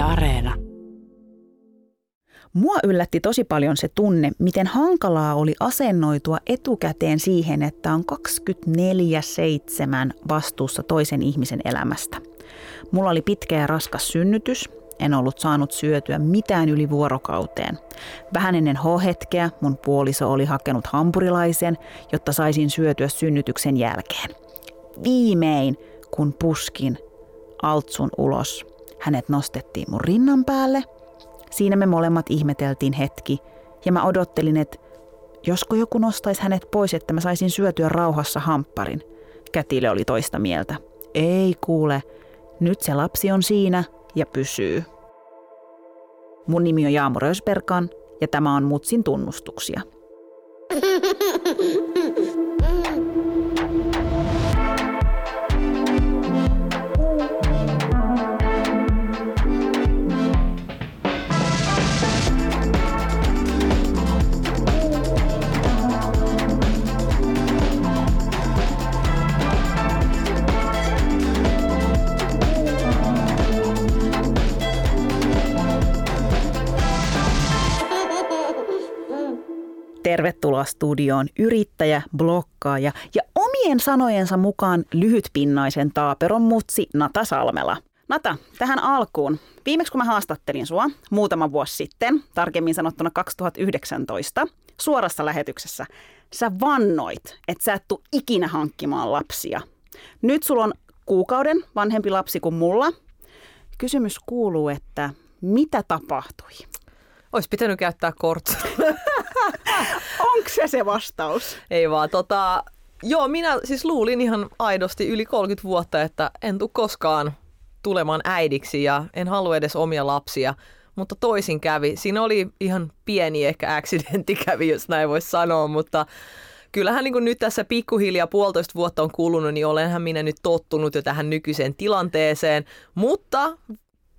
Areena. Mua yllätti tosi paljon se tunne, miten hankalaa oli asennoitua etukäteen siihen, että on 24-7 vastuussa toisen ihmisen elämästä. Mulla oli pitkä ja raskas synnytys, en ollut saanut syötyä mitään yli vuorokauteen. Vähän ennen H-hetkeä mun puoliso oli hakenut hampurilaisen, jotta saisin syötyä synnytyksen jälkeen. Viimein, kun puskin altsun ulos, hänet nostettiin mun rinnan päälle. Siinä me molemmat ihmeteltiin hetki ja mä odottelin, että josko joku nostaisi hänet pois, että mä saisin syötyä rauhassa hampparin. Kätile oli toista mieltä. Ei kuule, nyt se lapsi on siinä ja pysyy. Mun nimi on Jaamo Rösberkan ja tämä on Mutsin tunnustuksia. Tervetuloa studioon yrittäjä, blokkaaja ja omien sanojensa mukaan lyhytpinnaisen taaperon mutsi Nata Salmela. Nata, tähän alkuun. Viimeksi kun mä haastattelin sua muutama vuosi sitten, tarkemmin sanottuna 2019, suorassa lähetyksessä, sä vannoit, että sä et tuu ikinä hankkimaan lapsia. Nyt sulla on kuukauden vanhempi lapsi kuin mulla. Kysymys kuuluu, että mitä tapahtui? Olisi pitänyt käyttää kortsa. Onko se se vastaus? Ei vaan, tota, joo, minä siis luulin ihan aidosti yli 30 vuotta, että en tule koskaan tulemaan äidiksi ja en halua edes omia lapsia, mutta toisin kävi. Siinä oli ihan pieni ehkä accidentti kävi, jos näin voisi sanoa, mutta kyllähän niin nyt tässä pikkuhiljaa puolitoista vuotta on kulunut, niin olenhan minä nyt tottunut jo tähän nykyiseen tilanteeseen, mutta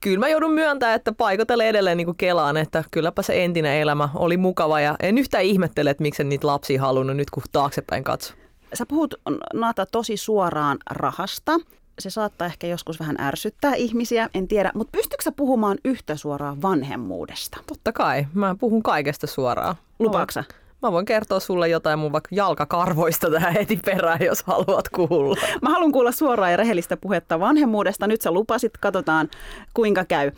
kyllä mä joudun myöntämään, että paikotelle edelleen niin kuin kelaan, että kylläpä se entinen elämä oli mukava ja en yhtään ihmettele, että miksi niitä lapsia halunnut nyt kun taaksepäin katso. Sä puhut Naata tosi suoraan rahasta. Se saattaa ehkä joskus vähän ärsyttää ihmisiä, en tiedä, mutta pystytkö sä puhumaan yhtä suoraan vanhemmuudesta? Totta kai, mä puhun kaikesta suoraan. Lupaaksa? Mä voin kertoa sulle jotain mun vaikka jalkakarvoista tähän heti perään, jos haluat kuulla. Mä haluan kuulla suoraa ja rehellistä puhetta vanhemmuudesta. Nyt sä lupasit, katsotaan kuinka käy.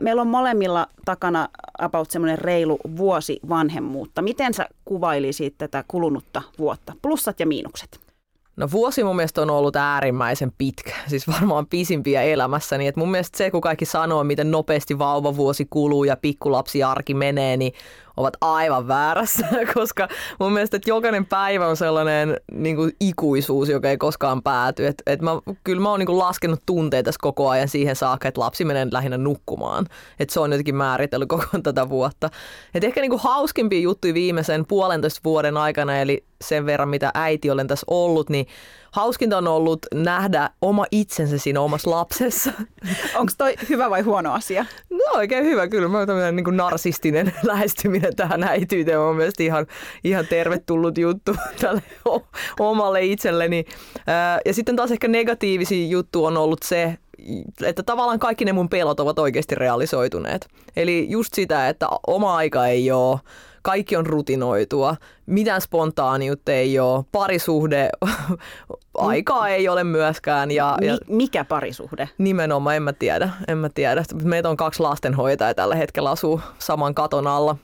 Meillä on molemmilla takana about semmoinen reilu vuosi vanhemmuutta. Miten sä kuvailisit tätä kulunutta vuotta? Plussat ja miinukset. No vuosi mun mielestä on ollut äärimmäisen pitkä, siis varmaan pisimpiä elämässäni. Et mun mielestä se, kun kaikki sanoo, miten nopeasti vauvavuosi kuluu ja pikkulapsi arki menee, niin ovat aivan väärässä, koska mun mielestä että jokainen päivä on sellainen niin kuin ikuisuus, joka ei koskaan pääty. Et, et mä, kyllä mä oon niin laskenut tunteita koko ajan siihen saakka, että lapsi menee lähinnä nukkumaan. Et se on jotenkin määritellyt koko tätä vuotta. Et ehkä niin kuin hauskimpia juttuja viimeisen puolentoista vuoden aikana, eli sen verran mitä äiti olen tässä ollut, niin hauskinta on ollut nähdä oma itsensä siinä omassa lapsessa. Onko toi hyvä vai huono asia? No oikein hyvä, kyllä. Mä oon niin narsistinen lähestyminen tähän äityyteen on mielestäni ihan, ihan tervetullut juttu tälle omalle itselleni. Ja sitten taas ehkä negatiivisin juttu on ollut se, että tavallaan kaikki ne mun pelot ovat oikeasti realisoituneet. Eli just sitä, että oma aika ei ole, kaikki on rutinoitua, mitään spontaaniutta ei ole, parisuhde, aikaa ei ole myöskään. Ja, ja Mikä parisuhde? Nimenomaan, en mä tiedä. En mä tiedä. Meitä on kaksi lastenhoitajaa tällä hetkellä asuu saman katon alla.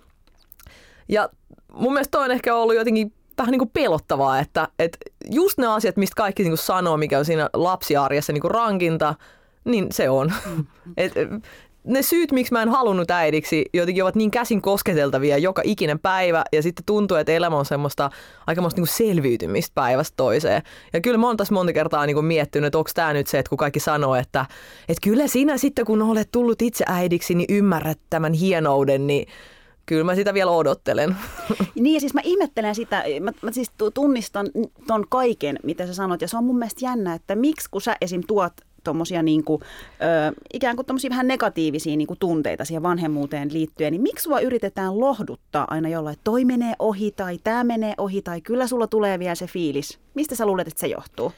Ja mun mielestä toi on ehkä ollut jotenkin vähän niin kuin pelottavaa, että, että just ne asiat, mistä kaikki niin kuin sanoo, mikä on siinä lapsiarjessa niin kuin rankinta, niin se on. Mm. Et, ne syyt, miksi mä en halunnut äidiksi, jotenkin ovat niin käsin kosketeltavia joka ikinen päivä ja sitten tuntuu, että elämä on semmoista aikamoista niin selviytymistä päivästä toiseen. Ja kyllä mä oon tässä monta kertaa niin kuin miettinyt, että onko tämä nyt se, että kun kaikki sanoo, että, että kyllä sinä sitten kun olet tullut itse äidiksi, niin ymmärrät tämän hienouden, niin kyllä mä sitä vielä odottelen. Niin ja siis mä ihmettelen sitä, mä, mä siis tunnistan ton kaiken, mitä sä sanot ja se on mun mielestä jännä, että miksi kun sä esim. tuot tuommoisia niin kuin, ö, ikään kuin vähän negatiivisia niin kuin tunteita siihen vanhemmuuteen liittyen, niin miksi sua yritetään lohduttaa aina jollain, että toi menee ohi tai tämä menee ohi tai kyllä sulla tulee vielä se fiilis. Mistä sä luulet, että se johtuu?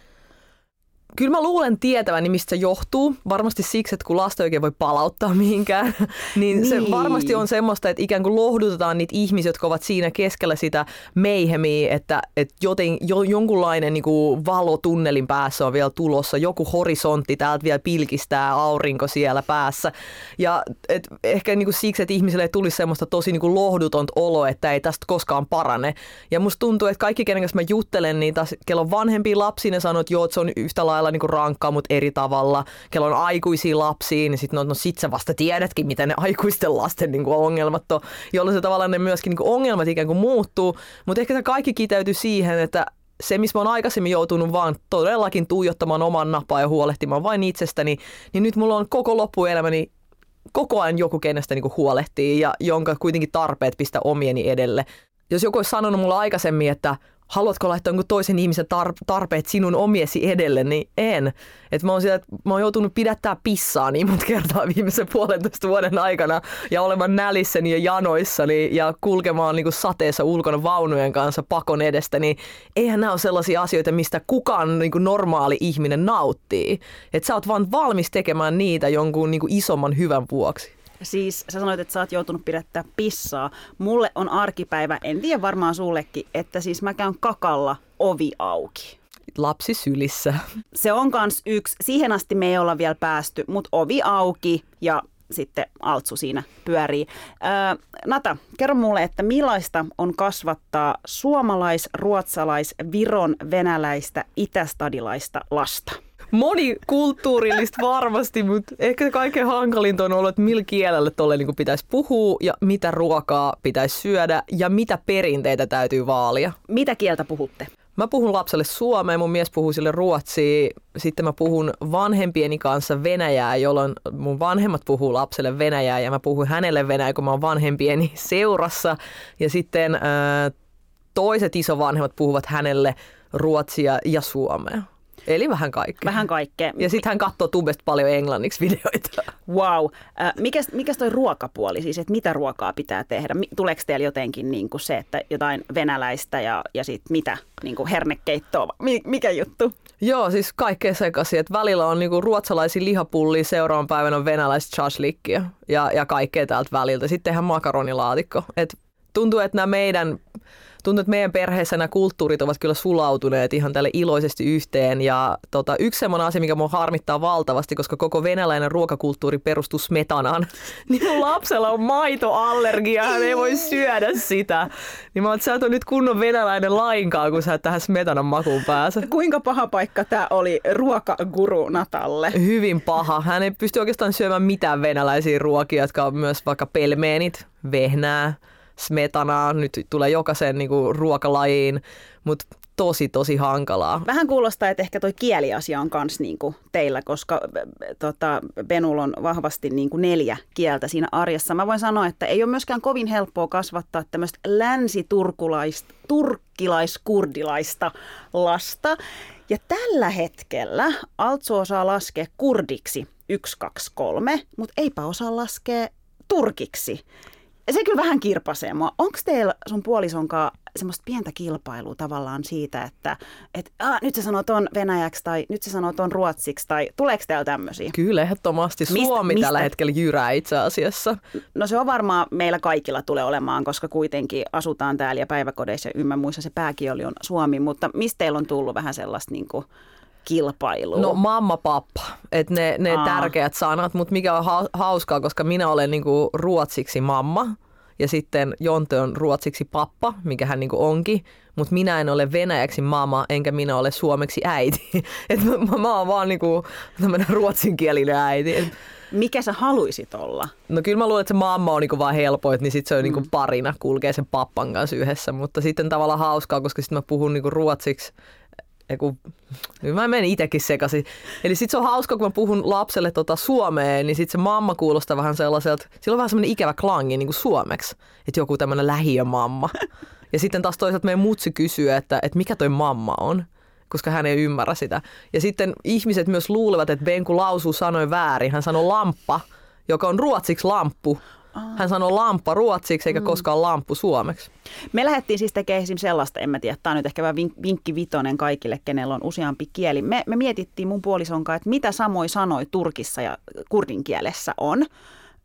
Kyllä mä luulen tietäväni, mistä se johtuu. Varmasti siksi, että kun lasta oikein voi palauttaa mihinkään, niin, niin, se varmasti on semmoista, että ikään kuin lohdutetaan niitä ihmisiä, jotka ovat siinä keskellä sitä meihemiä, että, että joten, jo, jonkunlainen niin kuin valo tunnelin päässä on vielä tulossa, joku horisontti täältä vielä pilkistää, aurinko siellä päässä. Ja et ehkä niin kuin siksi, että ihmisille tulisi semmoista tosi niin kuin lohdutonta olo, että ei tästä koskaan parane. Ja musta tuntuu, että kaikki, kenen kanssa mä juttelen, niin taas kello on vanhempia lapsia, ne sanoo, että joo, että se on yhtä lailla niin kuin rankkaa, mutta eri tavalla. Kello on aikuisia lapsia, niin sitten no, no sit sä vasta tiedätkin, mitä ne aikuisten lasten niin kuin ongelmat on, jolloin se tavallaan ne myöskin niin kuin ongelmat ikään kuin muuttuu. Mutta ehkä se kaikki kiteytyy siihen, että se, missä mä oon aikaisemmin joutunut vaan todellakin tuijottamaan oman napaa ja huolehtimaan vain itsestäni, niin nyt mulla on koko loppuelämäni koko ajan joku, kenestä niin huolehtii ja jonka kuitenkin tarpeet pistä omieni edelle. Jos joku olisi sanonut mulle aikaisemmin, että haluatko laittaa jonkun toisen ihmisen tar- tarpeet sinun omiesi edelle, niin en. Et mä, oon siellä, mä oon joutunut pidättää pissaa niin monta kertaa viimeisen puolentoista vuoden aikana ja olemaan nälissäni ja janoissani ja kulkemaan niin kuin sateessa ulkona vaunujen kanssa pakon edestä, niin eihän nämä ole sellaisia asioita, mistä kukaan niin kuin normaali ihminen nauttii. Että sä oot vaan valmis tekemään niitä jonkun niin kuin isomman hyvän vuoksi. Siis sä sanoit, että sä oot joutunut pidättää pissaa. Mulle on arkipäivä, en tiedä varmaan sullekin, että siis mä käyn kakalla ovi auki. Lapsi sylissä. Se on kans yksi. Siihen asti me ei olla vielä päästy, mutta ovi auki ja sitten Altsu siinä pyörii. Öö, Nata, kerro mulle, että millaista on kasvattaa suomalais, ruotsalais, viron, venäläistä, itästadilaista lasta? Monikulttuurillista varmasti, mutta ehkä kaikkein hankalinta on ollut, että millä kielellä tuolle niin pitäisi puhua ja mitä ruokaa pitäisi syödä ja mitä perinteitä täytyy vaalia. Mitä kieltä puhutte? Mä puhun lapselle suomea, mun mies puhuu sille ruotsia, sitten mä puhun vanhempieni kanssa venäjää, jolloin mun vanhemmat puhuu lapselle venäjää ja mä puhun hänelle venäjää, kun mä oon vanhempieni seurassa. Ja sitten äh, toiset isovanhemmat puhuvat hänelle ruotsia ja suomea. Eli vähän kaikkea. Vähän kaikkea. Ja sitten hän katsoo tubesta paljon englanniksi videoita. Wow. Äh, mikäs, mikäs toi ruokapuoli siis, että mitä ruokaa pitää tehdä? Tuleeko teillä jotenkin niin kuin se, että jotain venäläistä ja, ja sitten mitä niin kuin hernekeittoa? Mikä juttu? Joo, siis kaikkea sekaisin. Että välillä on niinku ruotsalaisia lihapullia, seuraavan päivän on venäläistä chashlikkia ja, ja kaikkea täältä väliltä. Sitten tehdään makaronilaatikko. Et tuntuu, että nämä meidän tuntuu, että meidän perheessä nämä kulttuurit ovat kyllä sulautuneet ihan tälle iloisesti yhteen. Ja tota, yksi semmoinen asia, mikä mua harmittaa valtavasti, koska koko venäläinen ruokakulttuuri perustuu smetanaan, niin mun lapsella on maitoallergia, hän ei voi syödä sitä. Niin mä oon, että sä et ole nyt kunnon venäläinen lainkaan, kun sä et tähän smetanan makuun pääse. Kuinka paha paikka tämä oli ruokaguru Natalle? Hyvin paha. Hän ei pysty oikeastaan syömään mitään venäläisiä ruokia, jotka on myös vaikka pelmeenit, vehnää, smetanaa, nyt tulee jokaisen niin kuin, ruokalajiin, mutta tosi, tosi hankalaa. Vähän kuulostaa, että ehkä toi kieliasia on kans niin kuin teillä, koska tota, Benul on vahvasti niin kuin neljä kieltä siinä arjessa. Mä voin sanoa, että ei ole myöskään kovin helppoa kasvattaa tämmöistä länsiturkulaista, turkkilaiskurdilaista lasta. Ja tällä hetkellä Altsu osaa laskea kurdiksi 1, 2, 3, mutta eipä osaa laskea turkiksi se kyllä vähän kirpasee mua. Onko teillä sun puolisonkaan semmoista pientä kilpailua tavallaan siitä, että et, ah, nyt se sanoo ton venäjäksi tai nyt se sanoo ton ruotsiksi tai tuleeko teillä tämmöisiä? Kyllä, ehdottomasti. Suomi mistä, tällä hetkellä jyrää itse asiassa. No se on varmaan meillä kaikilla tulee olemaan, koska kuitenkin asutaan täällä ja päiväkodeissa ja ymmä muissa se pääkieli on suomi, mutta mistä teillä on tullut vähän sellaista niin kuin, kilpailuun? No mamma, pappa, että ne, ne tärkeät sanat, mutta mikä on hauskaa, koska minä olen niinku ruotsiksi mamma ja sitten Jonte on ruotsiksi pappa, mikä hän niinku onkin, mutta minä en ole venäjäksi mama, enkä minä ole suomeksi äiti. Et mä, mä oon vaan niinku tämmöinen ruotsinkielinen äiti. Et, mikä sä haluisit olla? No kyllä mä luulen, että se mamma on niinku vaan helpoin, niin sitten se on niinku mm. niinku parina, kulkee sen pappan kanssa yhdessä. Mutta sitten tavallaan hauskaa, koska sitten mä puhun niinku ruotsiksi Eiku, mä menen itsekin sekaisin. Eli sit se on hauska, kun mä puhun lapselle tota suomeen, niin sit se mamma kuulostaa vähän sellaiselta, sillä on vähän semmoinen ikävä klangi niin kuin suomeksi, että joku tämmöinen lähiömamma. Ja sitten taas toisaalta meidän mutsi kysyy, että, että mikä toi mamma on, koska hän ei ymmärrä sitä. Ja sitten ihmiset myös luulevat, että Benku lausuu sanoin väärin. Hän sanoi lamppa, joka on ruotsiksi lamppu. Hän sanoo lamppa ruotsiksi eikä mm. koskaan lamppu suomeksi. Me lähdettiin siis tekemään esimerkiksi sellaista, en mä tiedä, tämä on nyt ehkä vähän vinkki vitonen kaikille, kenellä on useampi kieli. Me, me mietittiin mun puolison kanssa, että mitä samoin sanoi turkissa ja kurdin kielessä on.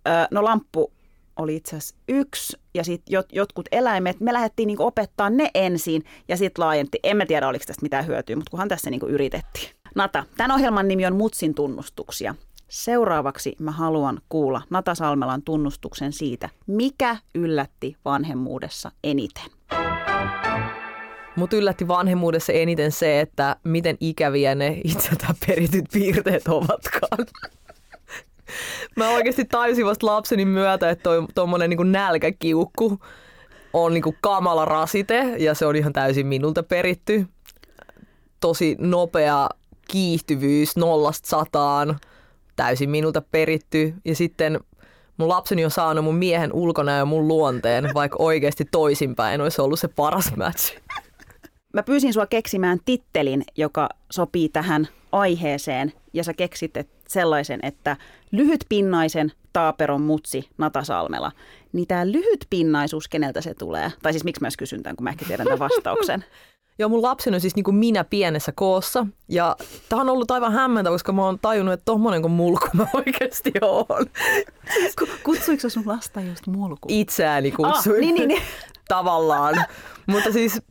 Öö, no lamppu oli itse asiassa yksi ja sitten jot, jotkut eläimet, me lähdettiin niinku opettaa ne ensin ja sitten laajenti. En mä tiedä, oliko tästä mitään hyötyä, mutta kunhan tässä niinku yritettiin. Nata, tämän ohjelman nimi on Mutsin tunnustuksia. Seuraavaksi mä haluan kuulla Nata Salmelan tunnustuksen siitä, mikä yllätti vanhemmuudessa eniten. Mut yllätti vanhemmuudessa eniten se, että miten ikäviä ne itseltä perityt piirteet ovatkaan. Mä oikeasti taisin vasta lapseni myötä, että toi, tommonen niin nälkäkiukku on niin kamala rasite ja se on ihan täysin minulta peritty. Tosi nopea kiihtyvyys nollasta sataan, täysin minulta peritty. Ja sitten mun lapseni on saanut mun miehen ulkona ja mun luonteen, vaikka oikeasti toisinpäin olisi ollut se paras match. Mä pyysin sua keksimään tittelin, joka sopii tähän aiheeseen, ja sä keksit sellaisen, että lyhytpinnaisen taaperon mutsi Nata Salmela. Niin tämä lyhytpinnaisuus, keneltä se tulee? Tai siis miksi mä kysyn tämän, kun mä ehkä tiedän tämän vastauksen. Joo, mun lapseni on siis niin kuin minä pienessä koossa. Ja tämä on ollut aivan hämmentä, koska mä oon tajunnut, että tommonen kuin mulku mä oikeasti oon. Kutsuiko sun lasta just mulku? Itseäni kutsuin. Ah, niin, niin, niin. Tavallaan. Mutta siis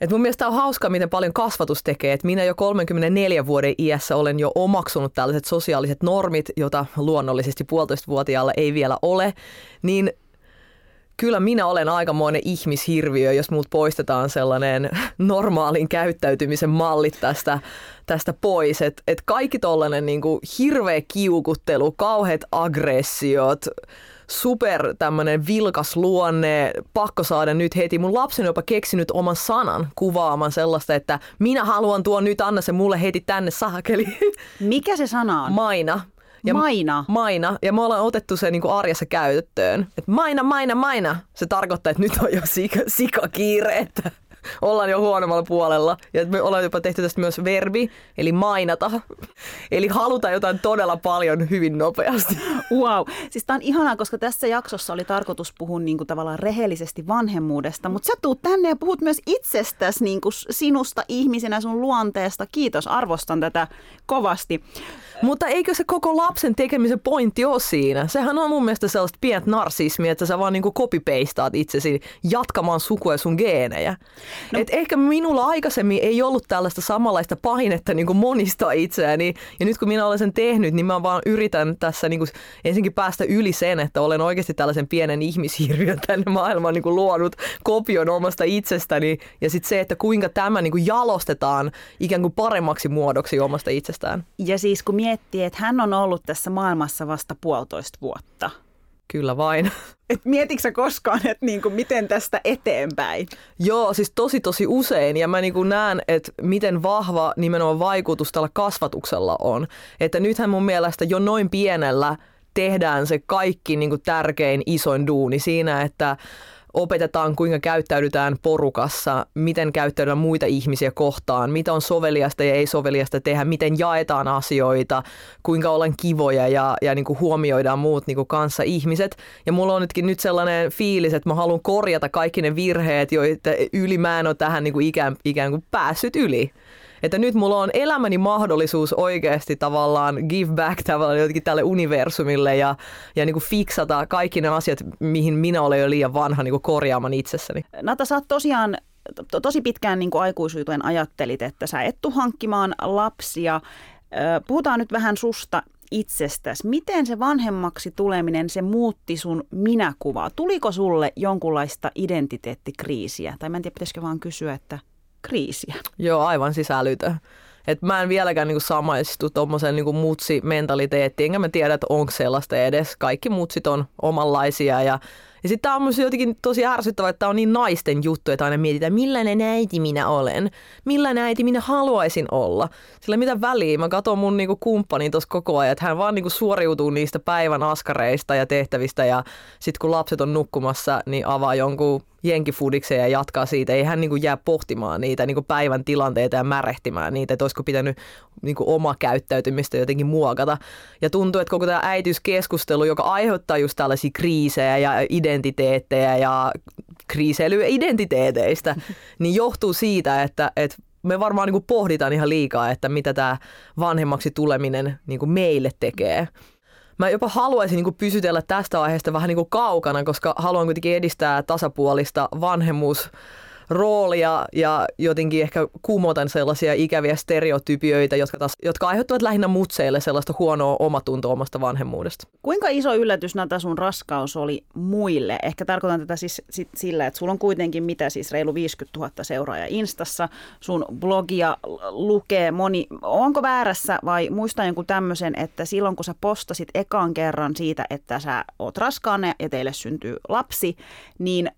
et mun mielestä on hauska, miten paljon kasvatus tekee. Et minä jo 34 vuoden iässä olen jo omaksunut tällaiset sosiaaliset normit, joita luonnollisesti puolitoistavuotiaalla ei vielä ole. Niin kyllä minä olen aikamoinen ihmishirviö, jos muut poistetaan sellainen normaalin käyttäytymisen mallit tästä, tästä pois. Että et kaikki tollainen niinku hirveä kiukuttelu, kauheat aggressiot, super tämmöinen vilkas luonne, pakko saada nyt heti. Mun lapseni jopa keksinyt oman sanan kuvaamaan sellaista, että minä haluan tuon nyt, anna se mulle heti tänne sahakeli. Mikä se sana on? Maina. Ja maina. Maina. Ja me ollaan otettu se niin kuin arjessa käyttöön. Et maina, maina, maina. Se tarkoittaa, että nyt on jo sika, sika kiire, että ollaan jo huonommalla puolella. Ja me ollaan jopa tehty tästä myös verbi, eli mainata. Eli haluta jotain todella paljon hyvin nopeasti. Wow. Siis tää on ihanaa, koska tässä jaksossa oli tarkoitus puhua niin kuin tavallaan rehellisesti vanhemmuudesta, mutta sä tuut tänne ja puhut myös itsestäsi niin kuin sinusta ihmisenä, sun luonteesta. Kiitos, arvostan tätä kovasti. Mutta eikö se koko lapsen tekemisen pointti ole siinä? Sehän on mun mielestä sellaista pientä narsismia, että sä vaan niin copy-pastaat itsesi jatkamaan sukua ja sun geenejä. No. Et ehkä minulla aikaisemmin ei ollut tällaista samanlaista painetta niin kuin monistaa itseäni. Ja nyt kun minä olen sen tehnyt, niin mä vaan yritän tässä niin kuin ensinnäkin päästä yli sen, että olen oikeasti tällaisen pienen ihmishirviön tänne maailmaan niin kuin luonut kopion omasta itsestäni. Ja sitten se, että kuinka tämä niin kuin jalostetaan ikään kuin paremmaksi muodoksi omasta itsestään. Ja siis kun miettii, että hän on ollut tässä maailmassa vasta puolitoista vuotta. Kyllä vain. Et mietitkö sä koskaan, että niinku, miten tästä eteenpäin? Joo, siis tosi tosi usein. Ja mä niinku näen, että miten vahva nimenomaan vaikutus tällä kasvatuksella on. Että nythän mun mielestä jo noin pienellä tehdään se kaikki niinku tärkein isoin duuni siinä, että opetetaan, kuinka käyttäydytään porukassa, miten käyttäydytään muita ihmisiä kohtaan, mitä on soveliasta ja ei soveliasta tehdä, miten jaetaan asioita, kuinka ollaan kivoja ja, ja niin kuin huomioidaan muut niin kuin kanssa ihmiset. Ja mulla on nytkin nyt sellainen fiilis, että mä haluan korjata kaikki ne virheet, joita yli mä en ole tähän niin kuin ikään, ikään kuin päässyt yli. Että nyt mulla on elämäni mahdollisuus oikeasti tavallaan give back tavallaan jotenkin tälle universumille ja, ja niin kuin fiksata kaikki ne asiat, mihin minä olen jo liian vanha niin kuin korjaamaan itsessäni. Nata, sä oot tosiaan to, tosi pitkään niin aikuisuuteen ajattelit, että sä et tuu hankkimaan lapsia. Puhutaan nyt vähän susta itsestäsi. Miten se vanhemmaksi tuleminen, se muutti sun minäkuvaa? Tuliko sulle jonkunlaista identiteettikriisiä? Tai mä en tiedä, pitäisikö vaan kysyä, että kriisiä. Joo, aivan sisälytö. Et mä en vieläkään niinku samaistu tuommoisen niinku mutsi-mentaliteettiin, enkä mä tiedä, että onko sellaista edes. Kaikki mutsit on omanlaisia ja ja sitten tämä on myös jotenkin tosi ärsyttävää, että tämä on niin naisten juttu, että aina mietitään, millainen äiti minä olen, millainen äiti minä haluaisin olla. Sillä mitä väliä, mä katson mun niinku kumppani tuossa koko ajan, että hän vaan niinku suoriutuu niistä päivän askareista ja tehtävistä ja sitten kun lapset on nukkumassa, niin avaa jonkun jenkifudiksen ja jatkaa siitä. Ei hän niinku jää pohtimaan niitä niinku päivän tilanteita ja märehtimään niitä, että olisiko pitänyt niin kuin oma käyttäytymistä jotenkin muokata. Ja tuntuu, että koko tämä äitiyskeskustelu, joka aiheuttaa just tällaisia kriisejä ja identiteettejä ja kriiseilyä identiteeteistä, niin johtuu siitä, että, että me varmaan niin kuin pohditaan ihan liikaa, että mitä tämä vanhemmaksi tuleminen niin kuin meille tekee. Mä jopa haluaisin niin kuin pysytellä tästä aiheesta vähän niin kuin kaukana, koska haluan kuitenkin edistää tasapuolista vanhemmuus roolia ja jotenkin ehkä kumotan sellaisia ikäviä stereotypioita, jotka, taas, jotka aiheuttavat lähinnä mutseille sellaista huonoa omatuntoa omasta vanhemmuudesta. Kuinka iso yllätys Nata sun raskaus oli muille? Ehkä tarkoitan tätä siis sit sillä, että sulla on kuitenkin mitä siis reilu 50 000 seuraajaa Instassa, sun blogia lukee moni, onko väärässä vai muistan jonkun tämmöisen, että silloin kun sä postasit ekan kerran siitä, että sä oot raskaana ja teille syntyy lapsi, niin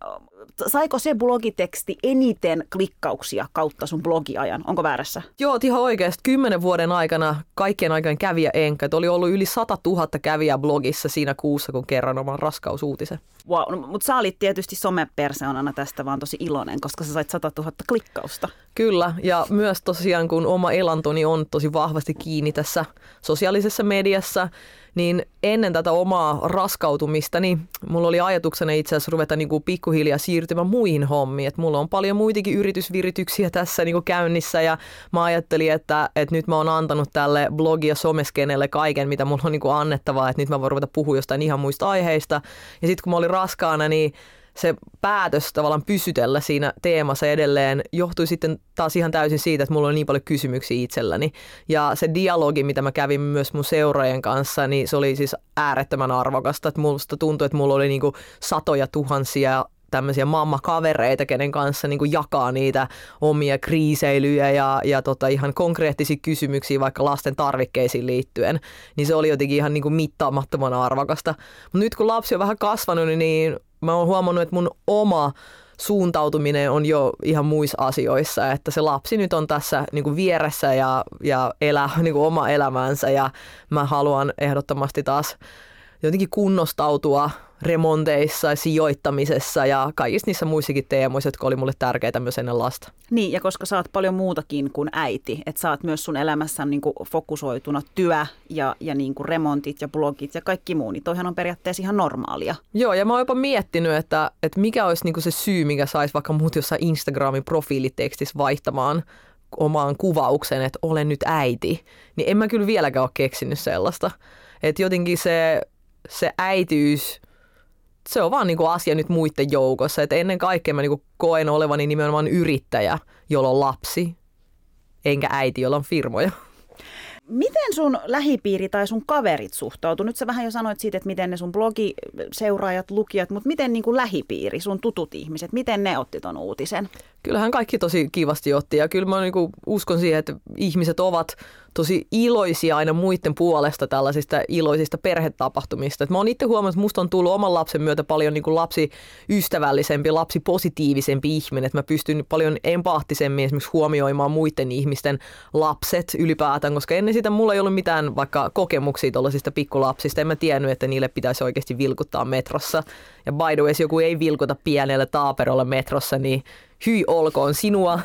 saiko se blogiteksti eniten klikkauksia kautta sun blogiajan? Onko väärässä? Joo, ihan oikeasti. Kymmenen vuoden aikana kaikkien aikojen kävijä enkä. Oli ollut yli 100 000 kävijää blogissa siinä kuussa, kun kerran oman raskausuutisen. Wow, no, mutta sä olit tietysti somepersoonana tästä vaan tosi iloinen, koska sä sait 100 000 klikkausta. Kyllä, ja myös tosiaan kun oma elantoni on tosi vahvasti kiinni tässä sosiaalisessa mediassa, niin ennen tätä omaa raskautumista, niin mulla oli ajatuksena itse asiassa ruveta kuin pikkuhiljaa siirtymään muihin hommiin. Et mulla on paljon muitakin yritysvirityksiä tässä niin kuin käynnissä ja mä ajattelin, että, että nyt mä oon antanut tälle blogi- ja someskenelle kaiken, mitä mulla on niin kuin annettavaa, että nyt mä voin ruveta puhua jostain ihan muista aiheista. Ja sitten kun mä olin raskaana, niin se päätös tavallaan pysytellä siinä teemassa edelleen johtui sitten taas ihan täysin siitä, että mulla oli niin paljon kysymyksiä itselläni. Ja se dialogi, mitä mä kävin myös mun seuraajien kanssa, niin se oli siis äärettömän arvokasta. Että musta tuntui, että mulla oli niinku satoja tuhansia tämmöisiä mammakavereita, kenen kanssa niin kuin jakaa niitä omia kriiseilyjä ja, ja tota ihan konkreettisia kysymyksiä vaikka lasten tarvikkeisiin liittyen, niin se oli jotenkin ihan niin kuin mittaamattoman arvokasta. Mutta nyt kun lapsi on vähän kasvanut, niin mä oon huomannut, että mun oma suuntautuminen on jo ihan muissa asioissa, että se lapsi nyt on tässä niin kuin vieressä ja, ja elää niin kuin oma elämänsä ja mä haluan ehdottomasti taas jotenkin kunnostautua remonteissa ja sijoittamisessa ja kaikissa niissä muissakin teemoissa, jotka oli mulle tärkeitä myös ennen lasta. Niin, ja koska sä oot paljon muutakin kuin äiti, että sä oot myös sun elämässä niin kuin fokusoituna työ ja, ja niin kuin remontit ja blogit ja kaikki muu, niin toihan on periaatteessa ihan normaalia. Joo, ja mä oon jopa miettinyt, että, että mikä olisi niin kuin se syy, mikä saisi vaikka muut jossain Instagramin profiilitekstissä vaihtamaan omaan kuvauksen, että olen nyt äiti, niin en mä kyllä vieläkään ole keksinyt sellaista. Että jotenkin se, se äitiys se on vaan niin kuin asia nyt muiden joukossa. Et ennen kaikkea mä niin kuin koen olevani nimenomaan yrittäjä, jolla on lapsi, enkä äiti, jolla on firmoja. Miten sun lähipiiri tai sun kaverit suhtautuu? Nyt sä vähän jo sanoit siitä, että miten ne sun blogiseuraajat, lukijat, mutta miten niin kuin lähipiiri, sun tutut ihmiset, miten ne otti ton uutisen? Kyllähän kaikki tosi kivasti otti ja kyllä mä niin kuin uskon siihen, että ihmiset ovat tosi iloisia aina muiden puolesta tällaisista iloisista perhetapahtumista. Et mä oon itse huomannut, että musta on tullut oman lapsen myötä paljon niin kuin lapsiystävällisempi, lapsipositiivisempi ihminen. Että mä pystyn paljon empaattisemmin esimerkiksi huomioimaan muiden ihmisten lapset ylipäätään, koska ennen sitä mulla ei ollut mitään vaikka kokemuksia tuollaisista pikkulapsista. En mä tiennyt, että niille pitäisi oikeasti vilkuttaa metrossa. Ja by the way, jos joku ei vilkuta pienelle taaperolle metrossa, niin hyi olkoon sinua.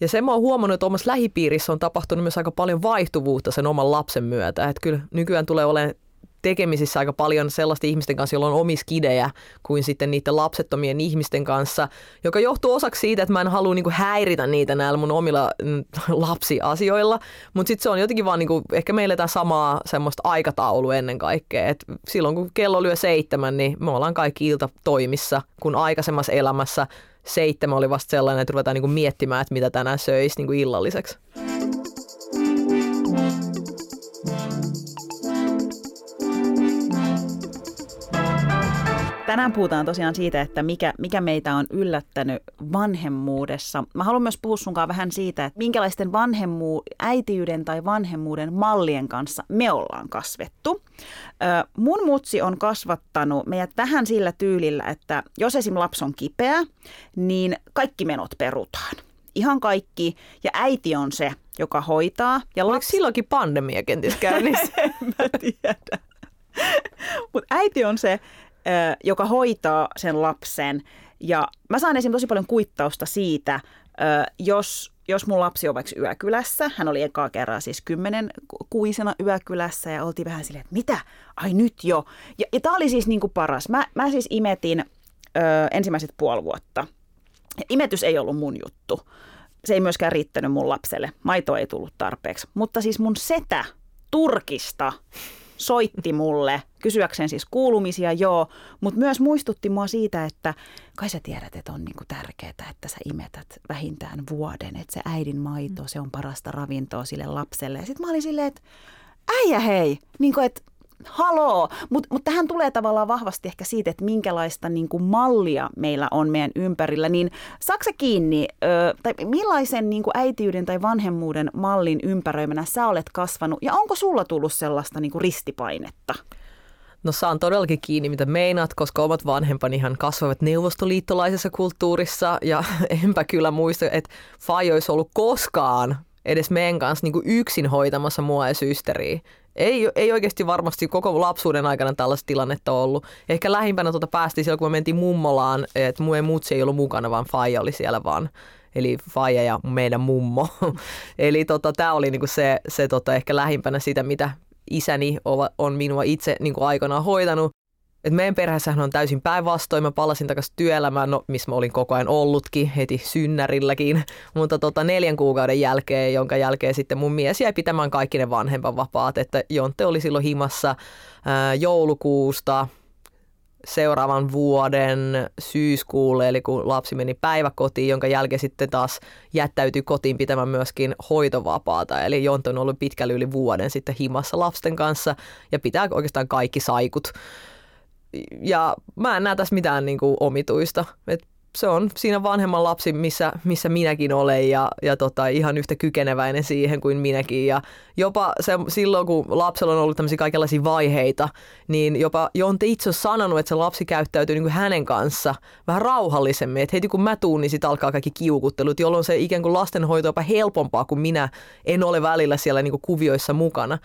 Ja sen mä oon huomannut, että omassa lähipiirissä on tapahtunut myös aika paljon vaihtuvuutta sen oman lapsen myötä. Että kyllä nykyään tulee olemaan tekemisissä aika paljon sellaisten ihmisten kanssa, joilla on omiskidejä, kuin sitten niiden lapsettomien ihmisten kanssa, joka johtuu osaksi siitä, että mä en halua niinku häiritä niitä näillä mun omilla mm, lapsiasioilla, mutta sitten se on jotenkin vaan niinku, ehkä meillä tämä samaa semmoista aikataulu ennen kaikkea, Et silloin kun kello lyö seitsemän, niin me ollaan kaikki ilta toimissa, kun aikaisemmassa elämässä seitsemän oli vasta sellainen, että ruvetaan niinku miettimään, että mitä tänään söisi niinku illalliseksi. Tänään puhutaan tosiaan siitä, että mikä, mikä meitä on yllättänyt vanhemmuudessa. Mä haluan myös puhua sunkaan vähän siitä, että minkälaisten vanhemmuu, äitiyden tai vanhemmuuden mallien kanssa me ollaan kasvettu. Ö, mun mutsi on kasvattanut meidät vähän sillä tyylillä, että jos esim. lapsi on kipeä, niin kaikki menot perutaan. Ihan kaikki. Ja äiti on se, joka hoitaa. Ja lapsi... silloinkin pandemia kenties käynnissä? en mä tiedä. Mutta äiti on se, joka hoitaa sen lapsen. Ja mä saan esim. tosi paljon kuittausta siitä, jos jos mun lapsi on vaikka yökylässä, hän oli ekaa kerran siis kymmenen kuisena yökylässä ja oltiin vähän silleen, että mitä? Ai nyt jo. Ja, ja tämä oli siis niin kuin paras. Mä, mä siis imetin ö, ensimmäiset puoli vuotta. Imetys ei ollut mun juttu. Se ei myöskään riittänyt mun lapselle. Maito ei tullut tarpeeksi. Mutta siis mun setä Turkista soitti mulle, kysyäkseen siis kuulumisia, joo, mutta myös muistutti mua siitä, että kai sä tiedät, että on niinku tärkeää, että sä imetät vähintään vuoden, että se äidin maito, se on parasta ravintoa sille lapselle. Ja sitten mä olin silleen, että äijä hei, niin kuin, että haloo. Mutta mut tähän tulee tavallaan vahvasti ehkä siitä, että minkälaista niin kuin mallia meillä on meidän ympärillä. Niin saksa kiinni, ö, tai millaisen niin kuin äitiyden tai vanhemmuuden mallin ympäröimänä sä olet kasvanut, ja onko sulla tullut sellaista niin kuin ristipainetta? No saan todellakin kiinni, mitä meinaat, koska omat vanhempanihan kasvavat neuvostoliittolaisessa kulttuurissa ja enpä kyllä muista, että Fai olisi ollut koskaan edes meidän kanssa niin kuin yksin hoitamassa mua ja systeriä. Ei, ei oikeasti varmasti koko lapsuuden aikana tällaista tilannetta ollut. Ehkä lähimpänä tuota päästiin silloin, kun me mentiin mummolaan, että mun mutsi ei ollut mukana, vaan Faija oli siellä vaan. Eli Faija ja meidän mummo. Eli tota, tämä oli niinku se, se tota, ehkä lähimpänä sitä, mitä isäni on minua itse niinku aikanaan hoitanut. Et meidän perheessähän on täysin päinvastoin. Mä palasin takaisin työelämään, no, missä mä olin koko ajan ollutkin, heti synnärilläkin. Mutta tota, neljän kuukauden jälkeen, jonka jälkeen sitten mun mies jäi pitämään kaikki ne vapaat. Että Jonte oli silloin himassa ää, joulukuusta seuraavan vuoden syyskuulle, eli kun lapsi meni päiväkotiin, jonka jälkeen sitten taas jättäytyi kotiin pitämään myöskin hoitovapaata. Eli Jonte on ollut pitkälle yli vuoden sitten himassa lapsen kanssa ja pitää oikeastaan kaikki saikut ja mä en näe tässä mitään niin kuin omituista. Et se on siinä vanhemman lapsi, missä, missä minäkin olen ja, ja tota, ihan yhtä kykeneväinen siihen kuin minäkin. Ja jopa se, silloin, kun lapsella on ollut tämmöisiä kaikenlaisia vaiheita, niin jopa Jonte itse on sanonut, että se lapsi käyttäytyy niin kuin hänen kanssa vähän rauhallisemmin. Että heti kun mä tuun, niin sitten alkaa kaikki kiukuttelut, jolloin se ikään kuin lastenhoito on jopa helpompaa, kun minä en ole välillä siellä niin kuin kuvioissa mukana.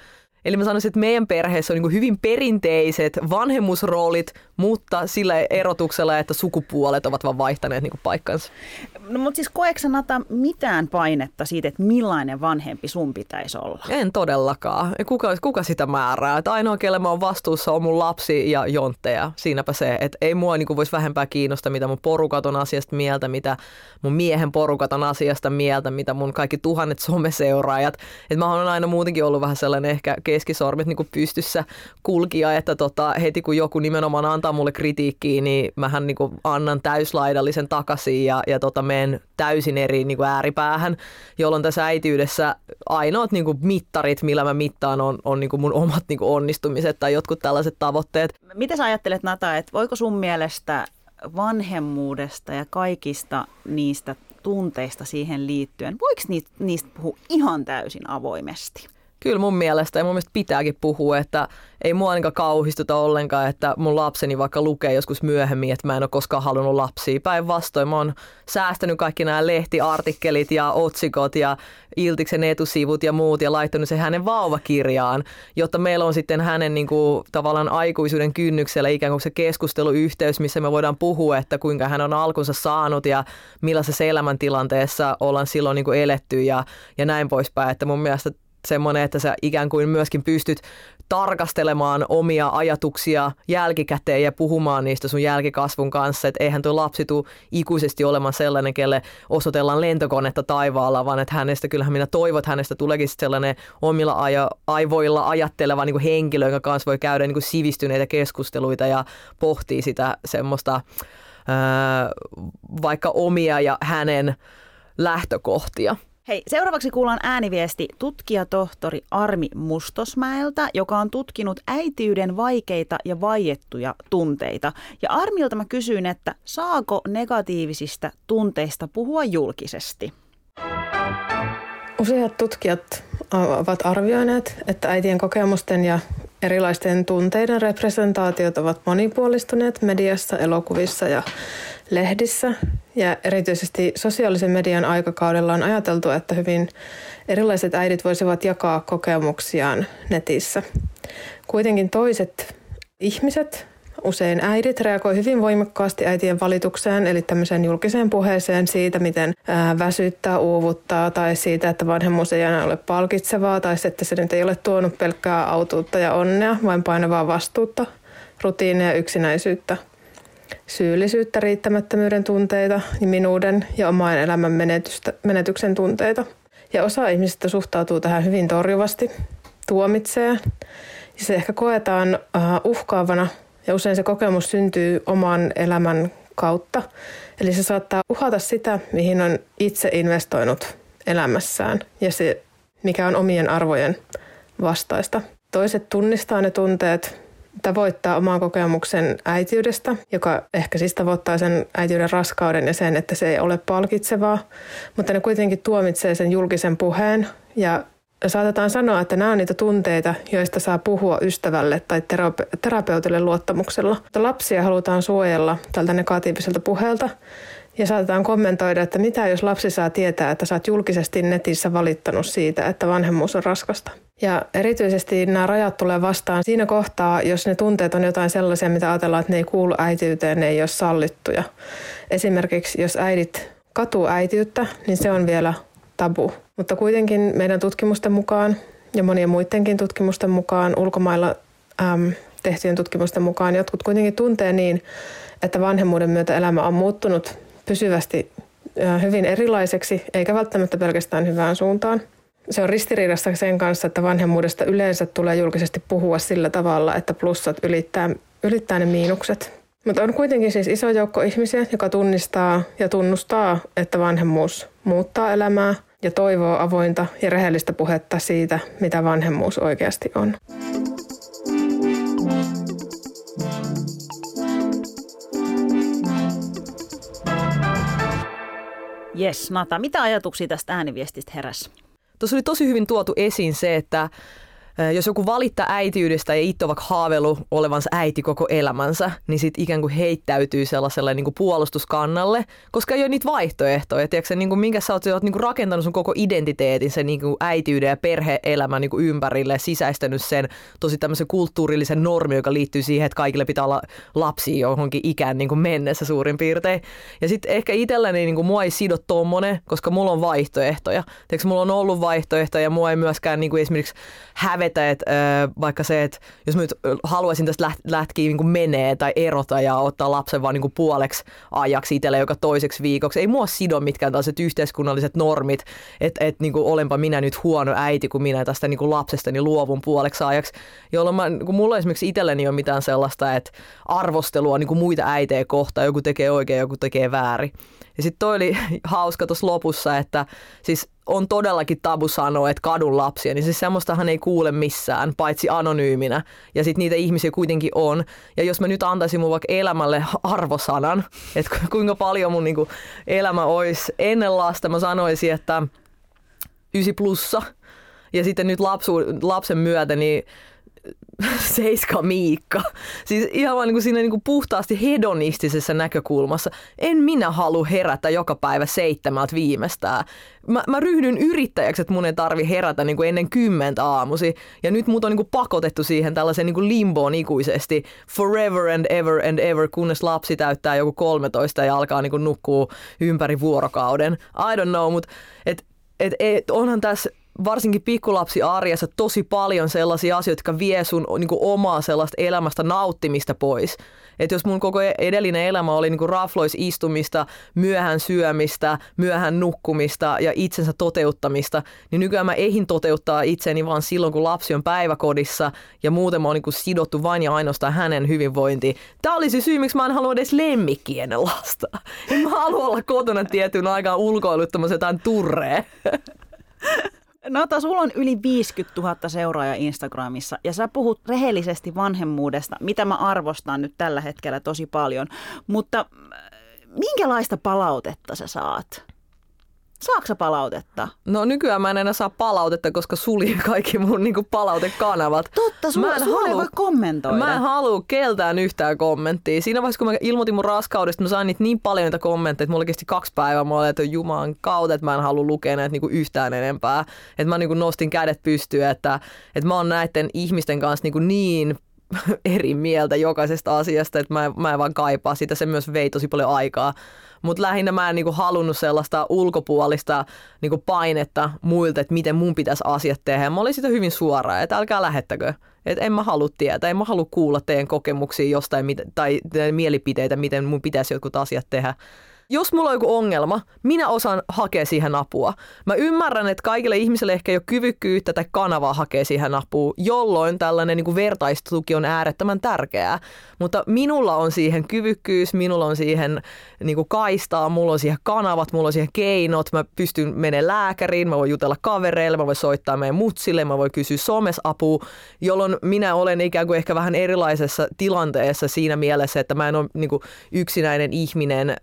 Eli mä sanoisin, että meidän perheessä on niin hyvin perinteiset vanhemmuusroolit, mutta sillä erotuksella, että sukupuolet ovat vaan vaihtaneet niin paikkansa. No mutta siis koeksä Nata mitään painetta siitä, että millainen vanhempi sun pitäisi olla? En todellakaan. Kuka, kuka sitä määrää? Että ainoa, kelle mä oon vastuussa, on mun lapsi ja jontteja. Siinäpä se, että ei mua niin voisi vähempää kiinnosta, mitä mun porukat on asiasta mieltä, mitä mun miehen porukat on asiasta mieltä, mitä mun kaikki tuhannet someseuraajat. Että mä oon aina muutenkin ollut vähän sellainen ehkä keskisormet niin pystyssä kulkia, että tota, heti kun joku nimenomaan antaa mulle kritiikkiä, niin mähän niin annan täyslaidallisen takaisin ja, ja tota, menen täysin eri niin ääripäähän, jolloin tässä äityydessä ainoat niin mittarit, millä mä mittaan, on, on niin mun omat niin onnistumiset tai jotkut tällaiset tavoitteet. Miten sä ajattelet Nata, että voiko sun mielestä vanhemmuudesta ja kaikista niistä tunteista siihen liittyen, voiko niistä puhua ihan täysin avoimesti? Kyllä mun mielestä ja mun mielestä pitääkin puhua, että ei mua ainakaan kauhistuta ollenkaan, että mun lapseni vaikka lukee joskus myöhemmin, että mä en ole koskaan halunnut lapsia. Päinvastoin mä oon säästänyt kaikki nämä lehtiartikkelit ja otsikot ja Iltiksen etusivut ja muut ja laittanut se hänen vauvakirjaan, jotta meillä on sitten hänen niin kuin, tavallaan aikuisuuden kynnyksellä ikään kuin se keskusteluyhteys, missä me voidaan puhua, että kuinka hän on alkunsa saanut ja millaisessa elämäntilanteessa ollaan silloin niin kuin eletty ja, ja näin poispäin. Että mun mielestä semmoinen, että sä ikään kuin myöskin pystyt tarkastelemaan omia ajatuksia jälkikäteen ja puhumaan niistä sun jälkikasvun kanssa. Että eihän tuo lapsi tule ikuisesti olemaan sellainen, kelle osoitellaan lentokonetta taivaalla, vaan että hänestä, kyllähän minä toivon, että hänestä tuleekin sellainen omilla ajo, aivoilla ajatteleva niin kuin henkilö, joka kanssa voi käydä niin kuin sivistyneitä keskusteluita ja pohtii sitä semmoista ää, vaikka omia ja hänen lähtökohtia. Hei, seuraavaksi kuullaan ääniviesti tutkijatohtori Armi Mustosmäeltä, joka on tutkinut äitiyden vaikeita ja vaiettuja tunteita. Ja Armilta mä kysyin, että saako negatiivisista tunteista puhua julkisesti? Useat tutkijat ovat arvioineet, että äitien kokemusten ja erilaisten tunteiden representaatiot ovat monipuolistuneet mediassa, elokuvissa ja lehdissä. Ja erityisesti sosiaalisen median aikakaudella on ajateltu, että hyvin erilaiset äidit voisivat jakaa kokemuksiaan netissä. Kuitenkin toiset ihmiset usein äidit reagoi hyvin voimakkaasti äitien valitukseen, eli tämmöiseen julkiseen puheeseen siitä, miten ää, väsyttää, uuvuttaa tai siitä, että vanhemmuus ei enää ole palkitsevaa tai että se nyt ei ole tuonut pelkkää autuutta ja onnea, vain painavaa vastuutta, rutiineja ja yksinäisyyttä syyllisyyttä, riittämättömyyden tunteita, minuuden ja oman elämän menetyksen tunteita. Ja osa ihmisistä suhtautuu tähän hyvin torjuvasti, tuomitsee ja se ehkä koetaan uh, uhkaavana ja usein se kokemus syntyy oman elämän kautta. Eli se saattaa uhata sitä, mihin on itse investoinut elämässään ja se, mikä on omien arvojen vastaista. Toiset tunnistaa ne tunteet, tavoittaa oman kokemuksen äitiydestä, joka ehkä siis tavoittaa sen äitiyden raskauden ja sen, että se ei ole palkitsevaa, mutta ne kuitenkin tuomitsee sen julkisen puheen ja saatetaan sanoa, että nämä on niitä tunteita, joista saa puhua ystävälle tai terapeutille luottamuksella. Mutta lapsia halutaan suojella tältä negatiiviselta puheelta ja saatetaan kommentoida, että mitä jos lapsi saa tietää, että sä oot julkisesti netissä valittanut siitä, että vanhemmuus on raskasta. Ja erityisesti nämä rajat tulee vastaan siinä kohtaa, jos ne tunteet on jotain sellaisia, mitä ajatellaan, että ne ei kuulu äitiyteen, ne ei ole sallittuja. Esimerkiksi jos äidit katuu äitiyttä, niin se on vielä tabu. Mutta kuitenkin meidän tutkimusten mukaan ja monien muidenkin tutkimusten mukaan, ulkomailla äm, tehtyjen tutkimusten mukaan, jotkut kuitenkin tuntee niin, että vanhemmuuden myötä elämä on muuttunut pysyvästi hyvin erilaiseksi, eikä välttämättä pelkästään hyvään suuntaan. Se on ristiriidassa sen kanssa, että vanhemmuudesta yleensä tulee julkisesti puhua sillä tavalla, että plussat ylittää, ylittää ne miinukset. Mutta on kuitenkin siis iso joukko ihmisiä, joka tunnistaa ja tunnustaa, että vanhemmuus muuttaa elämää ja toivoo avointa ja rehellistä puhetta siitä, mitä vanhemmuus oikeasti on. Yes, Nata, mitä ajatuksia tästä ääniviestistä heräsi? Tuossa oli tosi hyvin tuotu esiin se, että jos joku valittaa äitiydestä ja itse vaikka haavelu olevansa äiti koko elämänsä, niin sitten ikään kuin heittäytyy sellaiselle niin kuin puolustuskannalle, koska ei ole niitä vaihtoehtoja. Tiedätkö, niin kuin minkä sä oot, sä oot niin kuin rakentanut sun koko identiteetin sen niin kuin äitiyden ja perhe-elämän niin kuin ympärille, sisäistänyt sen tosi tämmöisen kulttuurillisen normi, joka liittyy siihen, että kaikille pitää olla lapsi johonkin ikään niin kuin mennessä suurin piirtein. Ja sitten ehkä itselläni niin kuin mua ei sido tommonen, koska mulla on vaihtoehtoja. Tiedätkö, mulla on ollut vaihtoehtoja ja mua ei myöskään niin kuin esimerkiksi hävetä, että vaikka se, että jos mä nyt haluaisin tästä lätkiä niin menee tai erota ja ottaa lapsen vaan niin puoleksi ajaksi itselle joka toiseksi viikoksi, ei mua sido mitkään tällaiset yhteiskunnalliset normit, että et, niin olenpa minä nyt huono äiti, kun minä tästä niin lapsestani luovun puoleksi ajaksi, jolloin mä, niin mulla esimerkiksi itselleni on mitään sellaista, että arvostelua niin muita äitejä kohtaan, joku tekee oikein, joku tekee väärin. Ja sitten toi oli hauska tuossa lopussa, että siis on todellakin tabu sanoa, että kadun lapsia, niin siis semmoistahan ei kuule missään, paitsi anonyyminä. Ja sitten niitä ihmisiä kuitenkin on. Ja jos mä nyt antaisin mun vaikka elämälle arvosanan, että kuinka paljon mun niinku elämä olisi ennen lasta, mä sanoisin, että ysi plussa. Ja sitten nyt lapsu, lapsen myötä, niin Seiska Miikka. Siis ihan vaan niin siinä niin kuin puhtaasti hedonistisessa näkökulmassa. En minä halua herätä joka päivä seitsemältä viimeistään. Mä, mä ryhdyn yrittäjäksi, että mun ei tarvi herätä niin kuin ennen kymmentä aamusi. Ja nyt mut on niin kuin pakotettu siihen tällaiseen niin kuin limboon ikuisesti. Forever and ever and ever, kunnes lapsi täyttää joku 13 ja alkaa niin kuin nukkuu ympäri vuorokauden. I don't know, mutta et, et, et, onhan tässä varsinkin pikkulapsi arjessa tosi paljon sellaisia asioita, jotka vie sun niin kuin, omaa sellaista elämästä nauttimista pois. Että jos mun koko edellinen elämä oli niin kuin raflois istumista, myöhään syömistä, myöhään nukkumista ja itsensä toteuttamista, niin nykyään mä eihin toteuttaa itseni vaan silloin, kun lapsi on päiväkodissa ja muuten mä oon niin sidottu vain ja ainoastaan hänen hyvinvointiin. Tämä olisi syy, miksi mä en halua edes lemmikki ennen lasta. En mä halua olla kotona tietyn aikaan ulkoiluttamassa jotain turreen. Nata, sulla on yli 50 000 seuraajaa Instagramissa ja sä puhut rehellisesti vanhemmuudesta, mitä mä arvostan nyt tällä hetkellä tosi paljon. Mutta äh, minkälaista palautetta sä saat? Saatko palautetta? No nykyään mä en enää saa palautetta, koska suli kaikki mun niinku palautekanavat. Totta, sulla, mä en halu, voi kommentoida. Mä en halua keltään yhtään kommenttia. Siinä vaiheessa, kun mä ilmoitin mun raskaudesta, mä sain niitä niin paljon niitä kommentteja, että mulla kesti kaksi päivää. Mä olin, että juman kautta, että mä en halua lukea näitä niinku yhtään enempää. Että mä niinku nostin kädet pystyyn, että, että mä oon näiden ihmisten kanssa niinku niin eri mieltä jokaisesta asiasta, että mä, mä en vaan kaipaa sitä, se myös vei tosi paljon aikaa. Mutta lähinnä mä en niinku halunnut sellaista ulkopuolista niinku painetta muilta, että miten mun pitäisi asiat tehdä. Mä olin sitä hyvin suora, että älkää lähettäkö. Että en mä halua tietää, en mä halua kuulla teidän kokemuksia jostain tai mielipiteitä, miten mun pitäisi jotkut asiat tehdä jos mulla on joku ongelma, minä osaan hakea siihen apua. Mä ymmärrän, että kaikille ihmisille ehkä ei ole kyvykkyyttä tai kanavaa hakea siihen apua, jolloin tällainen niin kuin vertaistuki on äärettömän tärkeää. Mutta minulla on siihen kyvykkyys, minulla on siihen niin kuin kaistaa, mulla on siihen kanavat, mulla on siihen keinot, mä pystyn menemään lääkäriin, mä voin jutella kavereille, mä voin soittaa meidän mutsille, mä voin kysyä somesapua, jolloin minä olen ikään kuin ehkä vähän erilaisessa tilanteessa siinä mielessä, että mä en ole niin kuin yksinäinen ihminen,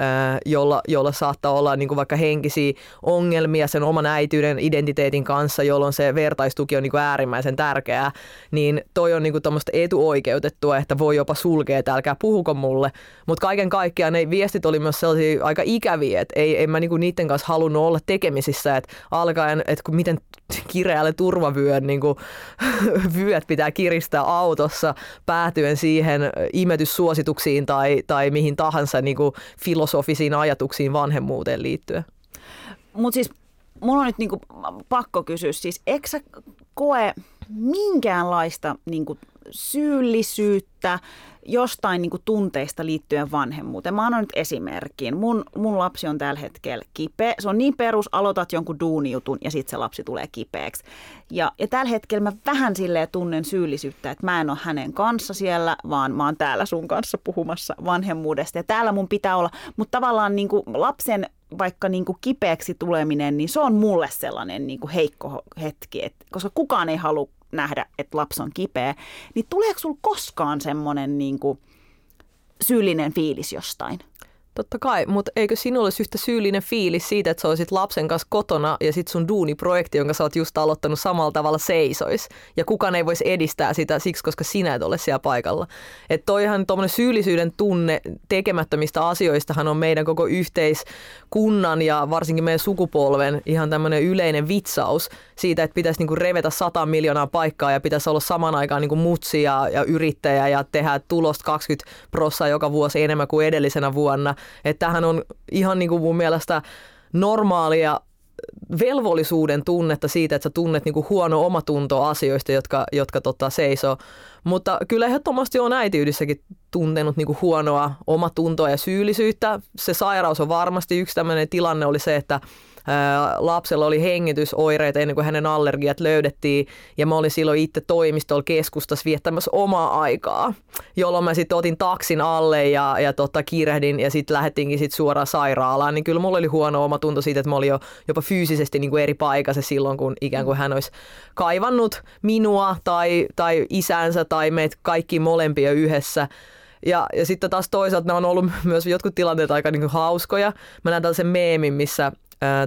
jolla, jolla saattaa olla niin kuin vaikka henkisiä ongelmia sen oman äityyden identiteetin kanssa, jolloin se vertaistuki on niin kuin äärimmäisen tärkeää, niin toi on niin kuin etuoikeutettua, että voi jopa sulkea, että älkää puhuko mulle. Mutta kaiken kaikkiaan ne viestit oli myös sellaisia aika ikäviä, että ei, en mä niin kuin niiden kanssa halunnut olla tekemisissä, että alkaen, että miten kireälle turvavyön niin kuin, vyöt pitää kiristää autossa päätyen siihen imetyssuosituksiin tai, tai mihin tahansa niin kuin filosofisiin ajatuksiin vanhemmuuteen liittyen. Mutta siis mulla on nyt niinku pakko kysyä, siis eikö sä koe minkäänlaista niinku syyllisyyttä jostain niin kuin tunteista liittyen vanhemmuuteen. Mä annan nyt esimerkin. Mun, mun lapsi on tällä hetkellä kipeä. Se on niin perus, aloitat jonkun duunijutun ja sitten se lapsi tulee kipeäksi. Ja, ja tällä hetkellä mä vähän silleen tunnen syyllisyyttä, että mä en ole hänen kanssa siellä, vaan mä oon täällä sun kanssa puhumassa vanhemmuudesta. Ja täällä mun pitää olla, mutta tavallaan niin kuin lapsen vaikka niin kuin kipeäksi tuleminen, niin se on mulle sellainen niin kuin heikko hetki, että koska kukaan ei halua nähdä, että lapsi on kipeä, niin tuleeko sinulla koskaan semmoinen niin syyllinen fiilis jostain? Totta kai, mutta eikö sinulla olisi yhtä syyllinen fiilis siitä, että sä olisit lapsen kanssa kotona ja sitten sun duuniprojekti, jonka sä oot just aloittanut samalla tavalla seisois. Ja kukaan ei voisi edistää sitä siksi, koska sinä et ole siellä paikalla. Että toihan tuommoinen syyllisyyden tunne tekemättömistä asioistahan on meidän koko yhteiskunnan ja varsinkin meidän sukupolven ihan tämmöinen yleinen vitsaus siitä, että pitäisi niinku revetä sata miljoonaa paikkaa ja pitäisi olla saman aikaan niinku mutsi ja, ja yrittäjä ja tehdä tulosta 20 prossaa joka vuosi enemmän kuin edellisenä vuonna – että tämähän on ihan niin kuin mun mielestä normaalia velvollisuuden tunnetta siitä, että sä tunnet niin kuin huono omatunto asioista, jotka, jotka tota, seisoo. Mutta kyllä ehdottomasti on äitiydessäkin tuntenut niin kuin huonoa omatuntoa ja syyllisyyttä. Se sairaus on varmasti yksi tämmöinen tilanne oli se, että lapsella oli hengitysoireita ennen kuin hänen allergiat löydettiin ja mä olin silloin itse toimistolla keskustassa viettämässä omaa aikaa, jolloin mä sitten otin taksin alle ja, ja tota, kiirehdin ja sitten lähdettiinkin sit suoraan sairaalaan, niin kyllä mulla oli huono oma tunto siitä, että mä olin jo jopa fyysisesti niin kuin eri paikassa silloin, kun ikään kuin hän olisi kaivannut minua tai, tai isänsä tai meitä kaikki molempia yhdessä. Ja, ja sitten taas toisaalta ne on ollut myös jotkut tilanteet aika niin kuin hauskoja. Mä näen tällaisen meemin, missä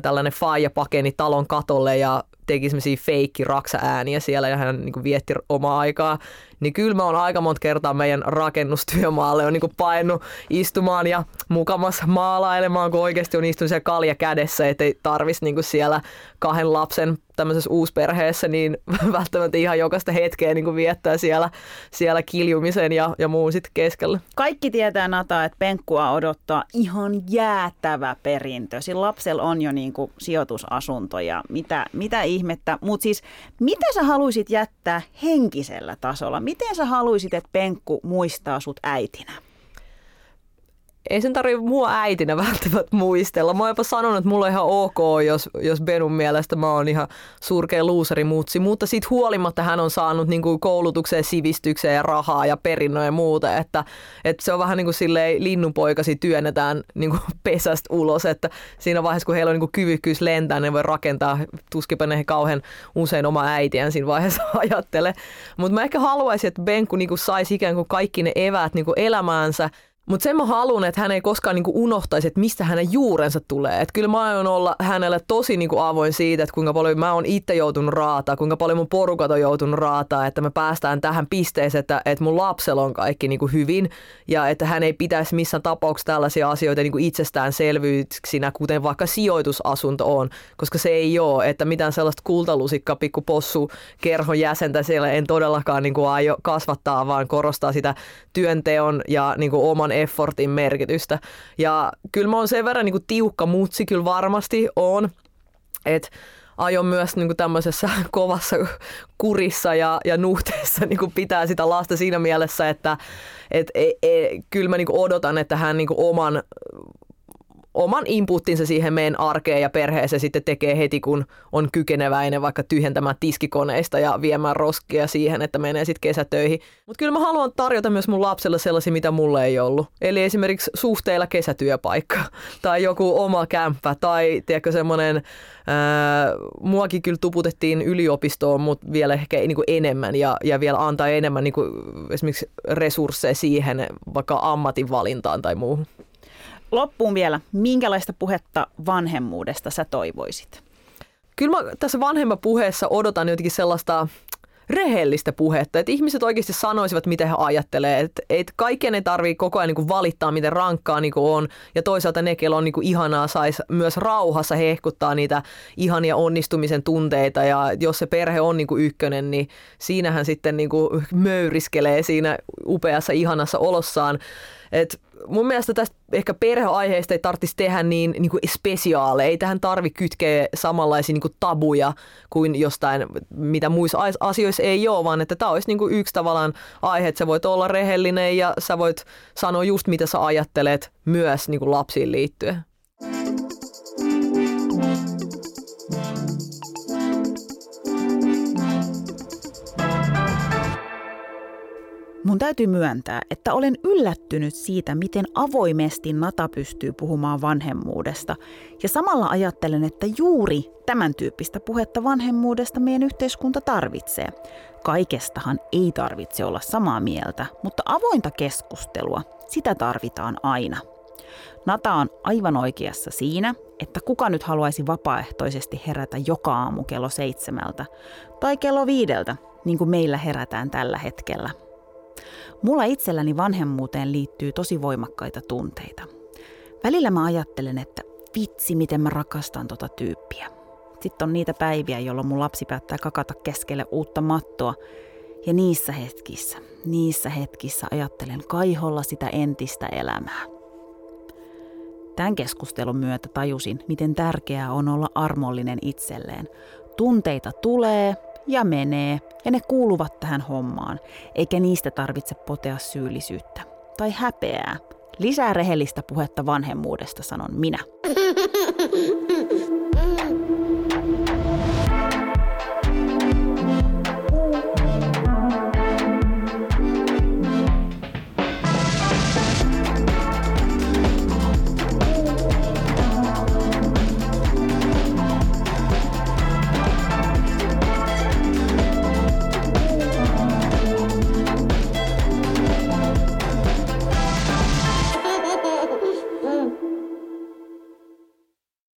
tällainen faija pakeni talon katolle ja teki semmoisia feikki raksa-ääniä siellä ja hän niin kuin vietti omaa aikaa niin kyllä mä oon aika monta kertaa meidän rakennustyömaalle on niin painut istumaan ja mukamas maalailemaan, kun oikeasti on istunut siellä kalja kädessä, ettei tarvis niin siellä kahden lapsen tämmöisessä uusperheessä niin välttämättä ihan jokaista hetkeä niin viettää siellä, siellä kiljumisen ja, ja muun sitten keskellä. Kaikki tietää Nata, että penkkua odottaa ihan jäätävä perintö. Sillä lapsella on jo niin kuin sijoitusasunto ja mitä, mitä ihmettä. Mutta siis mitä sä haluaisit jättää henkisellä tasolla? Miten sä haluaisit, että Penkku muistaa sut äitinä? Ei sen tarvitse mua äitinä välttämättä muistella. Mä oon jopa sanonut, että mulla on ihan ok, jos, jos Benun mielestä mä oon ihan surkea luuserimutsi, mutta siitä huolimatta hän on saanut niin kuin koulutukseen, sivistykseen ja rahaa ja perinnön ja muuta, että, että se on vähän niin kuin silleen linnunpoikasi työnnetään niin kuin pesästä ulos, että siinä vaiheessa kun heillä on niin kuin kyvykkyys lentää, ne voi rakentaa, tuskipa ne kauhean usein oma äitiään siinä vaiheessa ajattele. Mutta mä ehkä haluaisin, että Benku niin kuin saisi ikään kuin kaikki ne eväät niin kuin elämäänsä, Mutta sen mä haluan, että hän ei koskaan niinku unohtaisi, että mistä hänen juurensa tulee. Et kyllä mä aion olla hänelle tosi niinku avoin siitä, että kuinka paljon mä oon itse joutunut raataa, kuinka paljon mun porukat on joutunut raataa, että me päästään tähän pisteeseen, että, että mun lapsella on kaikki niinku hyvin ja että hän ei pitäisi missään tapauksessa tällaisia asioita niinku itsestäänselvyyksinä, kuten vaikka sijoitusasunto on, koska se ei ole, että mitään sellaista kultalusikka pikku possu kerhon jäsentä siellä en todellakaan niinku aio kasvattaa, vaan korostaa sitä työnteon ja niinku oman effortin merkitystä. Ja kyllä mä oon sen verran niin kuin tiukka mutsi, kyllä varmasti on, että aion myös niin kuin tämmöisessä kovassa kurissa ja, ja nuhteessa niin kuin pitää sitä lasta siinä mielessä, että et, e, e, kyllä mä niin kuin odotan, että hän niin kuin oman oman inputtinsa siihen meidän arkeen ja perheeseen sitten tekee heti, kun on kykeneväinen vaikka tyhjentämään tiskikoneista ja viemään roskia siihen, että menee sitten kesätöihin. Mutta kyllä mä haluan tarjota myös mun lapselle sellaisia, mitä mulle ei ollut. Eli esimerkiksi suhteilla kesätyöpaikka tai joku oma kämppä tai tiedätkö semmoinen, muakin kyllä tuputettiin yliopistoon, mutta vielä ehkä niin kuin enemmän ja, ja vielä antaa enemmän niin kuin esimerkiksi resursseja siihen vaikka ammatinvalintaan tai muuhun. Loppuun vielä, minkälaista puhetta vanhemmuudesta sä toivoisit? Kyllä mä tässä vanhemman puheessa odotan jotenkin sellaista rehellistä puhetta, että ihmiset oikeasti sanoisivat, mitä he ajattelee, että et kaikkien ei tarvitse koko ajan niin valittaa, miten rankkaa niin on, ja toisaalta ne, kello on niin ihanaa, saisi myös rauhassa hehkuttaa niitä ihania onnistumisen tunteita, ja jos se perhe on niin ykkönen, niin siinähän sitten niin möyriskelee siinä upeassa, ihanassa olossaan. Et mun mielestä tästä ehkä perheaiheesta ei tarvitsisi tehdä niin, niin kuin spesiaaleja. Ei tähän tarvi kytkeä samanlaisia niin kuin tabuja kuin jostain, mitä muissa asioissa ei ole, vaan että tämä olisi niin kuin yksi tavallaan aihe, että sä voit olla rehellinen ja sä voit sanoa just mitä sä ajattelet myös niin kuin lapsiin liittyen. Mun täytyy myöntää, että olen yllättynyt siitä, miten avoimesti Nata pystyy puhumaan vanhemmuudesta. Ja samalla ajattelen, että juuri tämän tyyppistä puhetta vanhemmuudesta meidän yhteiskunta tarvitsee. Kaikestahan ei tarvitse olla samaa mieltä, mutta avointa keskustelua, sitä tarvitaan aina. Nata on aivan oikeassa siinä, että kuka nyt haluaisi vapaaehtoisesti herätä joka aamu kello seitsemältä tai kello viideltä, niin kuin meillä herätään tällä hetkellä – Mulla itselläni vanhemmuuteen liittyy tosi voimakkaita tunteita. Välillä mä ajattelen, että vitsi, miten mä rakastan tota tyyppiä. Sitten on niitä päiviä, jolloin mun lapsi päättää kakata keskelle uutta mattoa. Ja niissä hetkissä, niissä hetkissä ajattelen kaiholla sitä entistä elämää. Tämän keskustelun myötä tajusin, miten tärkeää on olla armollinen itselleen. Tunteita tulee, ja menee, ja ne kuuluvat tähän hommaan, eikä niistä tarvitse potea syyllisyyttä tai häpeää. Lisää rehellistä puhetta vanhemmuudesta, sanon minä.